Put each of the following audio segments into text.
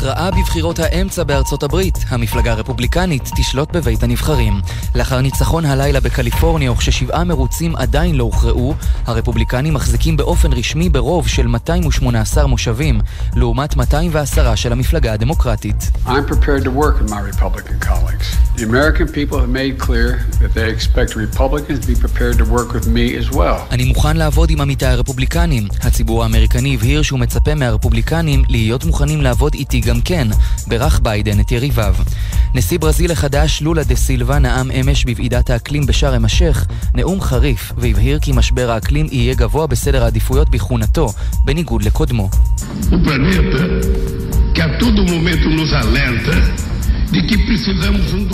הכרעה בבחירות האמצע בארצות הברית. המפלגה הרפובליקנית תשלוט בבית הנבחרים. לאחר ניצחון הלילה בקליפורניה, וכששבעה מרוצים עדיין לא הוכרעו, הרפובליקנים מחזיקים באופן רשמי ברוב של 218 מושבים, לעומת 210 של המפלגה הדמוקרטית. I'm prepared to work with my Republican colleagues. The American people have made clear that they expect Republicans to be prepared to work with me as well. אני מוכן לעבוד עם עמיתי הרפובליקנים. הציבור האמריקני הבהיר שהוא מצפה מהרפובליקנים להיות מוכנים לעבוד איתי גם כן, ברך ביידן את יריביו. נשיא ברזיל החדש לולה דה סילבה נאם אמש בוועידת האקלים בשארם א-שייח נאום חריף והבהיר כי משבר האקלים יהיה גבוה בסדר העדיפויות בכהונתו, בניגוד לקודמו.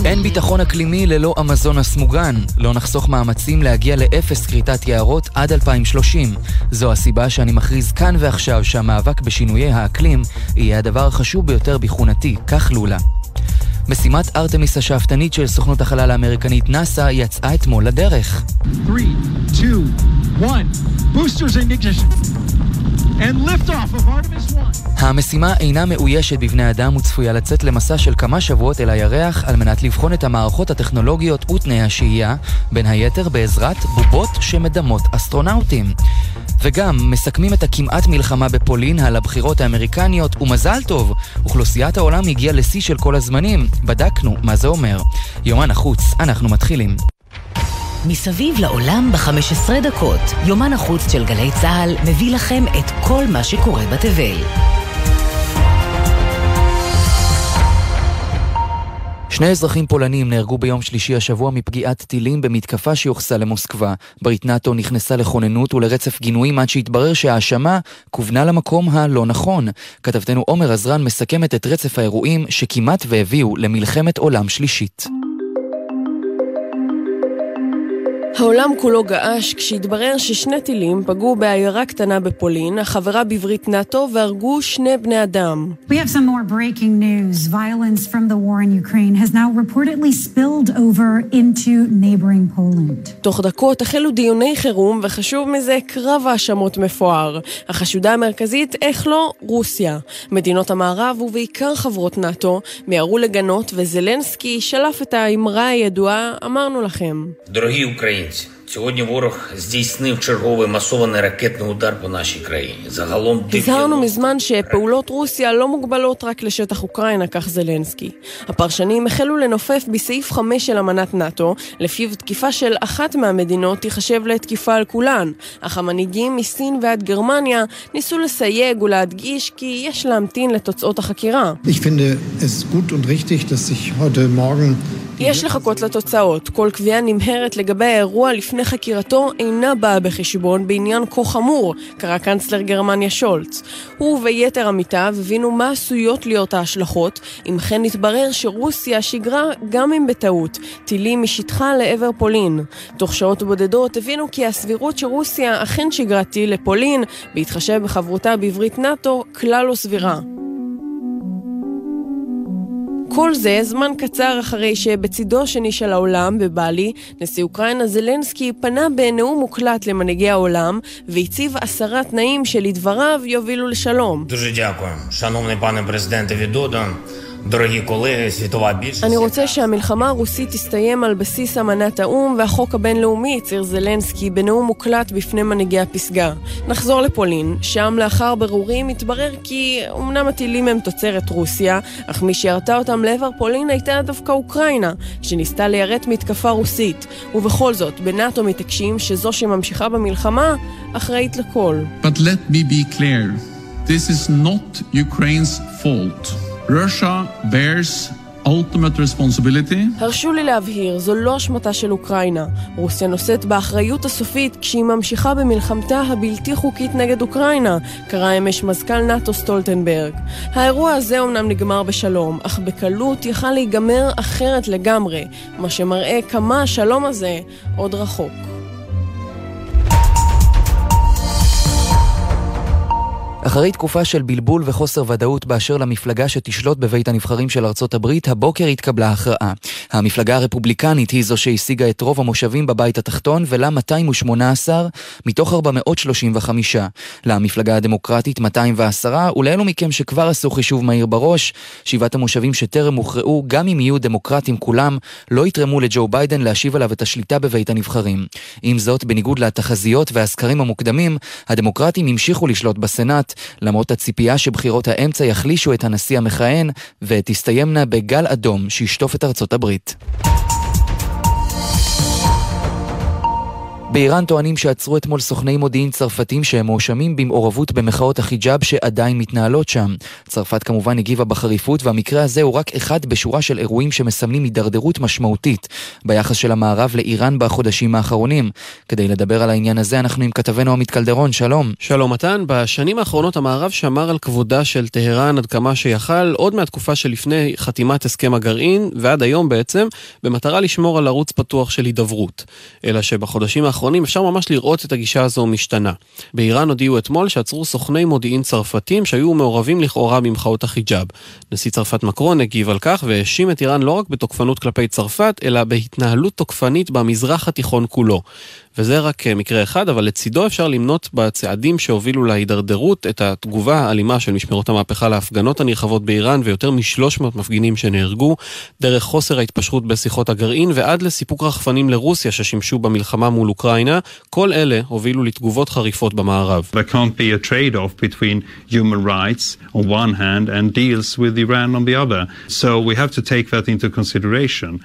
אין ביטחון אקלימי ללא אמזונס מוגן. לא נחסוך מאמצים להגיע לאפס כריתת יערות עד 2030. זו הסיבה שאני מכריז כאן ועכשיו שהמאבק בשינויי האקלים יהיה הדבר החשוב ביותר בכהונתי, כך לולה. משימת ארתמיס השאפתנית של סוכנות החלל האמריקנית נאס"א יצאה אתמול לדרך. 3, 2, 1, boosters ignition. המשימה אינה מאוישת בבני אדם וצפויה לצאת למסע של כמה שבועות אל הירח על מנת לבחון את המערכות הטכנולוגיות ותנאי השהייה, בין היתר בעזרת בובות שמדמות אסטרונאוטים. וגם מסכמים את הכמעט מלחמה בפולין על הבחירות האמריקניות, ומזל טוב, אוכלוסיית העולם הגיעה לשיא של כל הזמנים. בדקנו מה זה אומר. יומן החוץ, אנחנו מתחילים. מסביב לעולם ב-15 דקות, יומן החוץ של גלי צה"ל מביא לכם את כל מה שקורה בתבל. שני אזרחים פולנים נהרגו ביום שלישי השבוע מפגיעת טילים במתקפה שיוחסה למוסקבה. ברית נאט"ו נכנסה לכוננות ולרצף גינויים עד שהתברר שההאשמה כוונה למקום הלא נכון. כתבתנו עומר עזרן מסכמת את רצף האירועים שכמעט והביאו למלחמת עולם שלישית. העולם כולו געש כשהתברר ששני טילים פגעו בעיירה קטנה בפולין, החברה בברית נאט"ו, והרגו שני בני אדם. We have some more breaking news. Violence from the war in Ukraine has now reportedly spilled over into neighboring Poland. תוך דקות החלו דיוני חירום, וחשוב מזה, קרב האשמות מפואר. החשודה המרכזית, איך לא, רוסיה. מדינות המערב, ובעיקר חברות נאט"ו, מיהרו לגנות, וזלנסקי שלף את האמרה הידועה, אמרנו לכם. דרוגי אוקראינים українці. Сьогодні ворог здійснив черговий масований ракетний удар по нашій країні. Загалом הזהרנו מזמן שפעולות רוסיה לא מוגבלות רק לשטח אוקראינה, כך זלנסקי. הפרשנים החלו לנופף בסעיף 5 של אמנת נאט"ו, לפיו תקיפה של אחת מהמדינות תיחשב לתקיפה על כולן, אך המנהיגים מסין ועד גרמניה ניסו לסייג ולהדגיש כי יש להמתין לתוצאות החקירה. Ich finde es gut und richtig, dass sich heute Morgen יש לחכות לתוצאות. כל קביעה נמהרת לגבי האירוע לפני חקירתו אינה באה בחשבון בעניין כה חמור, קרא קנצלר גרמניה שולץ. הוא ויתר עמיתיו הבינו מה עשויות להיות ההשלכות, אם כן התברר שרוסיה שיגרה, גם אם בטעות, טילים משטחה לעבר פולין. תוך שעות בודדות הבינו כי הסבירות שרוסיה אכן שיגרה טיל לפולין, בהתחשב בחברותה בברית נאט"ו, כלל לא סבירה. כל זה זמן קצר אחרי שבצידו השני של העולם, בבלי, נשיא אוקראינה זלנסקי פנה בנאום מוקלט למנהיגי העולם והציב עשרה תנאים שלדבריו יובילו לשלום. אני רוצה שהמלחמה הרוסית תסתיים על בסיס אמנת האו"ם והחוק הבינלאומי, הצהיר זלנסקי בנאום מוקלט בפני מנהיגי הפסגה. נחזור לפולין, שם לאחר ברורים התברר כי אמנם הטילים הם תוצרת רוסיה, אך מי שירתה אותם לעבר פולין הייתה דווקא אוקראינה, שניסתה ליירט מתקפה רוסית. ובכל זאת, בנאט"ו מתעקשים שזו שממשיכה במלחמה אחראית לכל. But let me be clear, this is not Ukraine's fault. Russia bears ultimate responsibility. הרשו לי להבהיר, זו לא אשמתה של אוקראינה. רוסיה נושאת באחריות הסופית כשהיא ממשיכה במלחמתה הבלתי חוקית נגד אוקראינה, קרא אמש מזכ"ל נאט"ו סטולטנברג. האירוע הזה אומנם נגמר בשלום, אך בקלות יכל להיגמר אחרת לגמרי, מה שמראה כמה השלום הזה עוד רחוק. אחרי תקופה של בלבול וחוסר ודאות באשר למפלגה שתשלוט בבית הנבחרים של ארצות הברית, הבוקר התקבלה הכרעה. המפלגה הרפובליקנית היא זו שהשיגה את רוב המושבים בבית התחתון, ולה 218 מתוך 435. למפלגה הדמוקרטית 210, ולאלו מכם שכבר עשו חישוב מהיר בראש, שבעת המושבים שטרם הוכרעו, גם אם יהיו דמוקרטים כולם, לא יתרמו לג'ו ביידן להשיב עליו את השליטה בבית הנבחרים. עם זאת, בניגוד לתחזיות והסקרים המוקדמים, הדמוקרטים המשיכו לשלוט בסנאט, למרות הציפייה שבחירות האמצע יחלישו את הנשיא המכהן ותסתיימנה בגל אדום שישטוף את ארצות הברית. באיראן טוענים שעצרו אתמול סוכני מודיעין צרפתים שהם מואשמים במעורבות במחאות החיג'אב שעדיין מתנהלות שם. צרפת כמובן הגיבה בחריפות והמקרה הזה הוא רק אחד בשורה של אירועים שמסמלים הידרדרות משמעותית ביחס של המערב לאיראן בחודשים האחרונים. כדי לדבר על העניין הזה אנחנו עם כתבנו עמית קלדרון, שלום. שלום מתן, בשנים האחרונות המערב שמר על כבודה של טהרן עד כמה שיכל עוד מהתקופה שלפני חתימת הסכם הגרעין ועד היום בעצם, במטרה לשמור על ערוץ פתוח של הידברות. אלא שבחודשים האחרונים אפשר ממש לראות את הגישה הזו משתנה. באיראן הודיעו אתמול שעצרו סוכני מודיעין צרפתים שהיו מעורבים לכאורה במחאות החיג'אב. נשיא צרפת מקרון הגיב על כך והאשים את איראן לא רק בתוקפנות כלפי צרפת, אלא בהתנהלות תוקפנית במזרח התיכון כולו. וזה רק אה, מקרה אחד, אבל לצידו אפשר למנות בצעדים שהובילו להידרדרות את התגובה האלימה של משמרות המהפכה להפגנות הנרחבות באיראן ויותר מ-300 מפגינים שנהרגו, דרך חוסר ההתפשרות בשיחות הגרעין ועד לסיפוק רחפנים לרוסיה ששימשו במלחמה מול אוקראינה, כל אלה הובילו לתגובות חריפות במערב.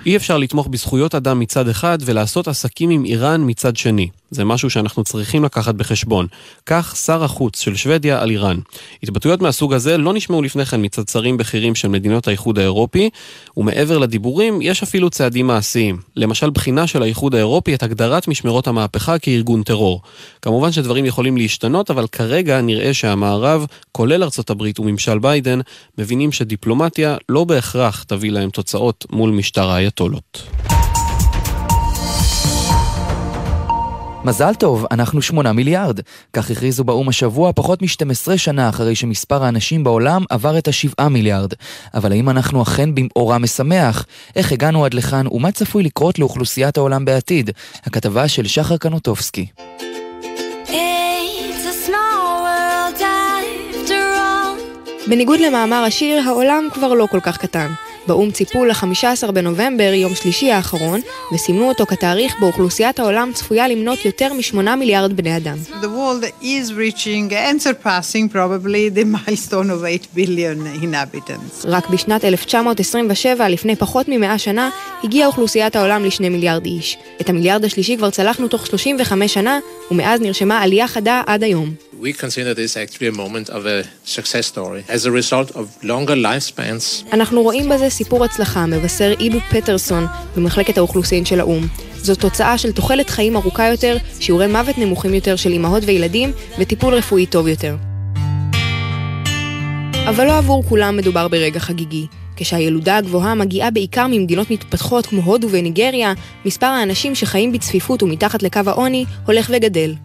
אי אפשר לתמוך בזכויות אדם מצד אחד ולעשות עסקים עם איראן מצד שני. זה משהו שאנחנו צריכים לקחת בחשבון. כך שר החוץ של שוודיה על איראן. התבטאויות מהסוג הזה לא נשמעו לפני כן מצד שרים בכירים של מדינות האיחוד האירופי, ומעבר לדיבורים, יש אפילו צעדים מעשיים. למשל, בחינה של האיחוד האירופי את הגדרת משמרות המהפכה כארגון טרור. כמובן שדברים יכולים להשתנות, אבל כרגע נראה שהמערב, כולל ארצות הברית וממשל ביידן, מבינים שדיפלומטיה לא בהכרח תביא להם תוצאות מול משטר האייתולות. מזל טוב, אנחנו שמונה מיליארד. כך הכריזו באו"ם השבוע, פחות מ-12 שנה אחרי שמספר האנשים בעולם עבר את השבעה מיליארד. אבל האם אנחנו אכן במאורע משמח? איך הגענו עד לכאן ומה צפוי לקרות לאוכלוסיית העולם בעתיד? הכתבה של שחר קנוטובסקי. בניגוד למאמר השיר, העולם כבר לא כל כך קטן. באו"ם ציפו ל-15 בנובמבר, יום שלישי האחרון, וסימנו אותו כתאריך בו אוכלוסיית העולם צפויה למנות יותר מ-8 מיליארד בני אדם. The world is reaching and surpassing probably the milestone of 8 billion inhabitants. רק בשנת 1927, לפני פחות מ-100 שנה, הגיעה אוכלוסיית העולם ל-2 מיליארד איש. את המיליארד השלישי כבר צלחנו תוך 35 שנה, ומאז נרשמה עלייה חדה עד היום. We consider this actually a moment of a success story as a result of longer lifespans. אנחנו רואים בזה סיפור הצלחה, מבשר אילו פטרסון במחלקת האוכלוסין של האו"ם. זו תוצאה של תוחלת חיים ארוכה יותר, שיעורי מוות נמוכים יותר של אמהות וילדים וטיפול רפואי טוב יותר. אבל לא עבור כולם מדובר ברגע חגיגי. כשהילודה הגבוהה מגיעה בעיקר ממדינות מתפתחות כמו הודו וניגריה, מספר האנשים שחיים בצפיפות ומתחת לקו העוני הולך וגדל.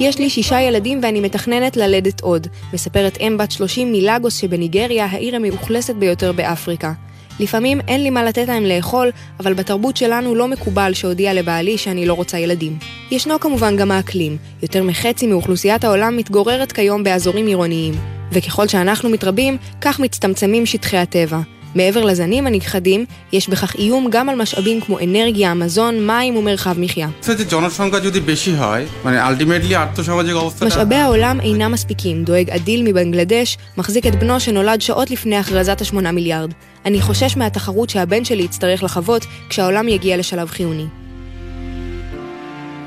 יש לי שישה ילדים ואני מתכננת ללדת עוד, מספרת אם בת 30 מלאגוס שבניגריה, העיר המאוכלסת ביותר באפריקה. לפעמים אין לי מה לתת להם לאכול, אבל בתרבות שלנו לא מקובל שהודיע לבעלי שאני לא רוצה ילדים. ישנו כמובן גם האקלים. יותר מחצי מאוכלוסיית העולם מתגוררת כיום באזורים עירוניים. וככל שאנחנו מתרבים, כך מצטמצמים שטחי הטבע. מעבר לזנים הנכחדים, יש בכך איום גם על משאבים כמו אנרגיה, מזון, מים ומרחב מחיה. משאבי העולם אינם מספיקים, דואג אדיל מבנגלדש, מחזיק את בנו שנולד שעות לפני הכרזת השמונה מיליארד. אני חושש מהתחרות שהבן שלי יצטרך לחוות כשהעולם יגיע לשלב חיוני.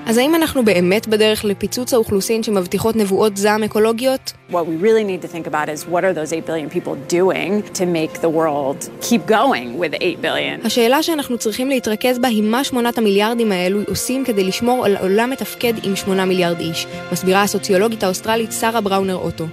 אז האם אנחנו באמת בדרך לפיצוץ האוכלוסין שמבטיחות נבואות זעם אקולוגיות? What we really need to think about is what are those 8 billion people doing to make the world keep going with 8 billion. השאלה שאנחנו צריכים להתרכז בה היא מה שמונת המיליארדים האלו עושים כדי לשמור על עולם מתפקד עם 8 מיליארד איש, מסבירה הסוציולוגית האוסטרלית שרה בראונר אוטו.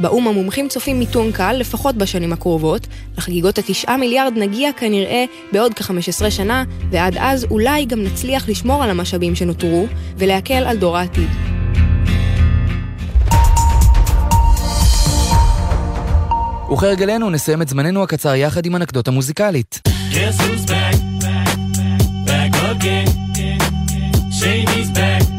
באו"ם המומחים צופים מיתון קל, לפחות בשנים הקרובות. לחגיגות התשעה מיליארד נגיע כנראה בעוד כ-15 שנה, ועד אז אולי גם נצליח לשמור על המשאבים שנותרו, ולהקל על דור העתיד. וכהרגלנו נסיים את זמננו הקצר יחד עם אנקדוטה מוזיקלית. Guess who's back, back, back again. Shady's back.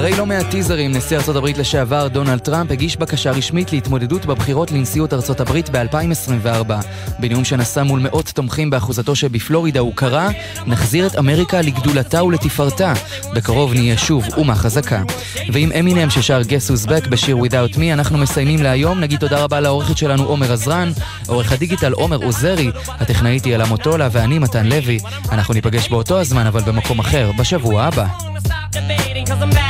אחרי לא מעט טיזרים, נשיא ארצות הברית לשעבר דונלד טראמפ הגיש בקשה רשמית להתמודדות בבחירות לנשיאות ארצות הברית ב-2024. בנאום שנשא מול מאות תומכים באחוזתו שבפלורידה הוא קרא, נחזיר את אמריקה לגדולתה ולתפארתה. בקרוב נהיה שוב אומה חזקה. ועם אמינם ששר Guess Who's Back בשיר Without Me, אנחנו מסיימים להיום. נגיד תודה רבה לעורכת שלנו עומר עזרן, עורך הדיגיטל עומר עוזרי, הטכנאית היא אלה מוטולה ואני מתן לוי. אנחנו ניפגש באותו הזמן אבל במקום אחר, בשבוע הבא. debating, cause I'm back,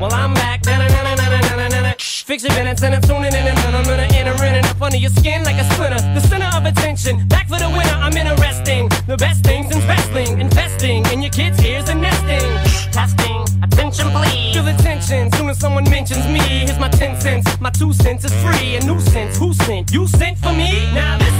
Well, I'm back. Fix your minutes and I'm tuning in and I'm gonna enter in and up under your skin like a splinter. The center of attention, back for the winner. I'm interesting. The best things in wrestling, investing in your kids' ears and nesting. Testing, attention please. Feel the tension soon as someone mentions me. Here's my ten cents. My two cents is free. A nuisance. Who sent? You sent for me? Now this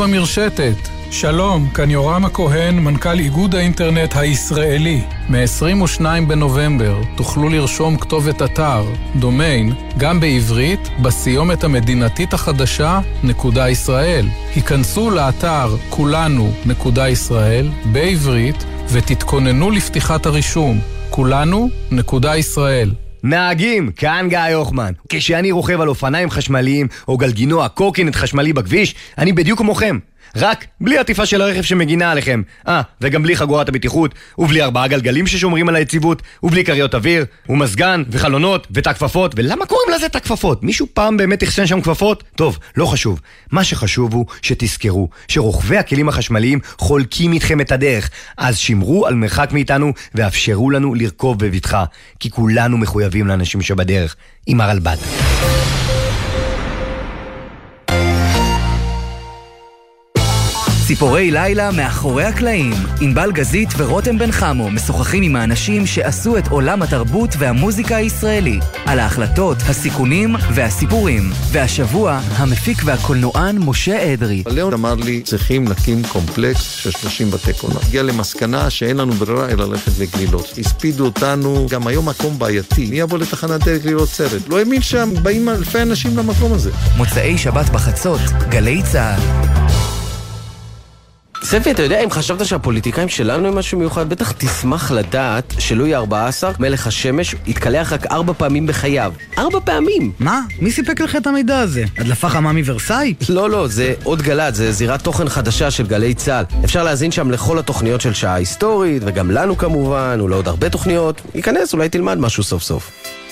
במרשתת. שלום, כאן יורם הכהן, מנכ"ל איגוד האינטרנט הישראלי. מ-22 בנובמבר תוכלו לרשום כתובת אתר, דומיין, גם בעברית, בסיומת המדינתית החדשה, נקודה ישראל. היכנסו לאתר כולנו, נקודה ישראל, בעברית, ותתכוננו לפתיחת הרישום. כולנו, נקודה ישראל. נהגים, כאן גיא הוחמן. כשאני רוכב על אופניים חשמליים או גלגינוע קורקינט חשמלי בכביש, אני בדיוק כמוכם. רק בלי עטיפה של הרכב שמגינה עליכם. אה, וגם בלי חגורת הבטיחות, ובלי ארבעה גלגלים ששומרים על היציבות, ובלי כריות אוויר, ומזגן, וחלונות, ותא כפפות. ולמה קוראים לזה תא כפפות? מישהו פעם באמת אחסן שם כפפות? טוב, לא חשוב. מה שחשוב הוא שתזכרו שרוכבי הכלים החשמליים חולקים איתכם את הדרך. אז שמרו על מרחק מאיתנו, ואפשרו לנו לרכוב בבטחה. כי כולנו מחויבים לאנשים שבדרך. עם הרלב"ד. ציפורי לילה מאחורי הקלעים. ענבל גזית ורותם בן חמו משוחחים עם האנשים שעשו את עולם התרבות והמוזיקה הישראלי. על ההחלטות, הסיכונים והסיפורים. והשבוע, המפיק והקולנוען משה אדרי. ליאון אמר לי, צריכים להקים קומפלקס של 30 בתי קולנוע. הגיע למסקנה שאין לנו ברירה אלא ללכת לגלילות. הספידו אותנו, גם היום מקום בעייתי. מי יבוא לתחנת דרך לראות סרט? לא האמין שם, באים אלפי אנשים למקום הזה. מוצאי שבת בחצות, גלי צה"ל. ספי, אתה יודע, אם חשבת שהפוליטיקאים שלנו הם משהו מיוחד, בטח תשמח לדעת שלואי ה-14, מלך השמש, התקלח רק ארבע פעמים בחייו. ארבע פעמים! מה? מי סיפק לך את המידע הזה? הדלפה חמה מוורסאי? לא, לא, זה עוד גל"צ, זה זירת תוכן חדשה של גלי צה"ל. אפשר להאזין שם לכל התוכניות של שעה היסטורית, וגם לנו כמובן, ולעוד הרבה תוכניות. ייכנס, אולי תלמד משהו סוף סוף.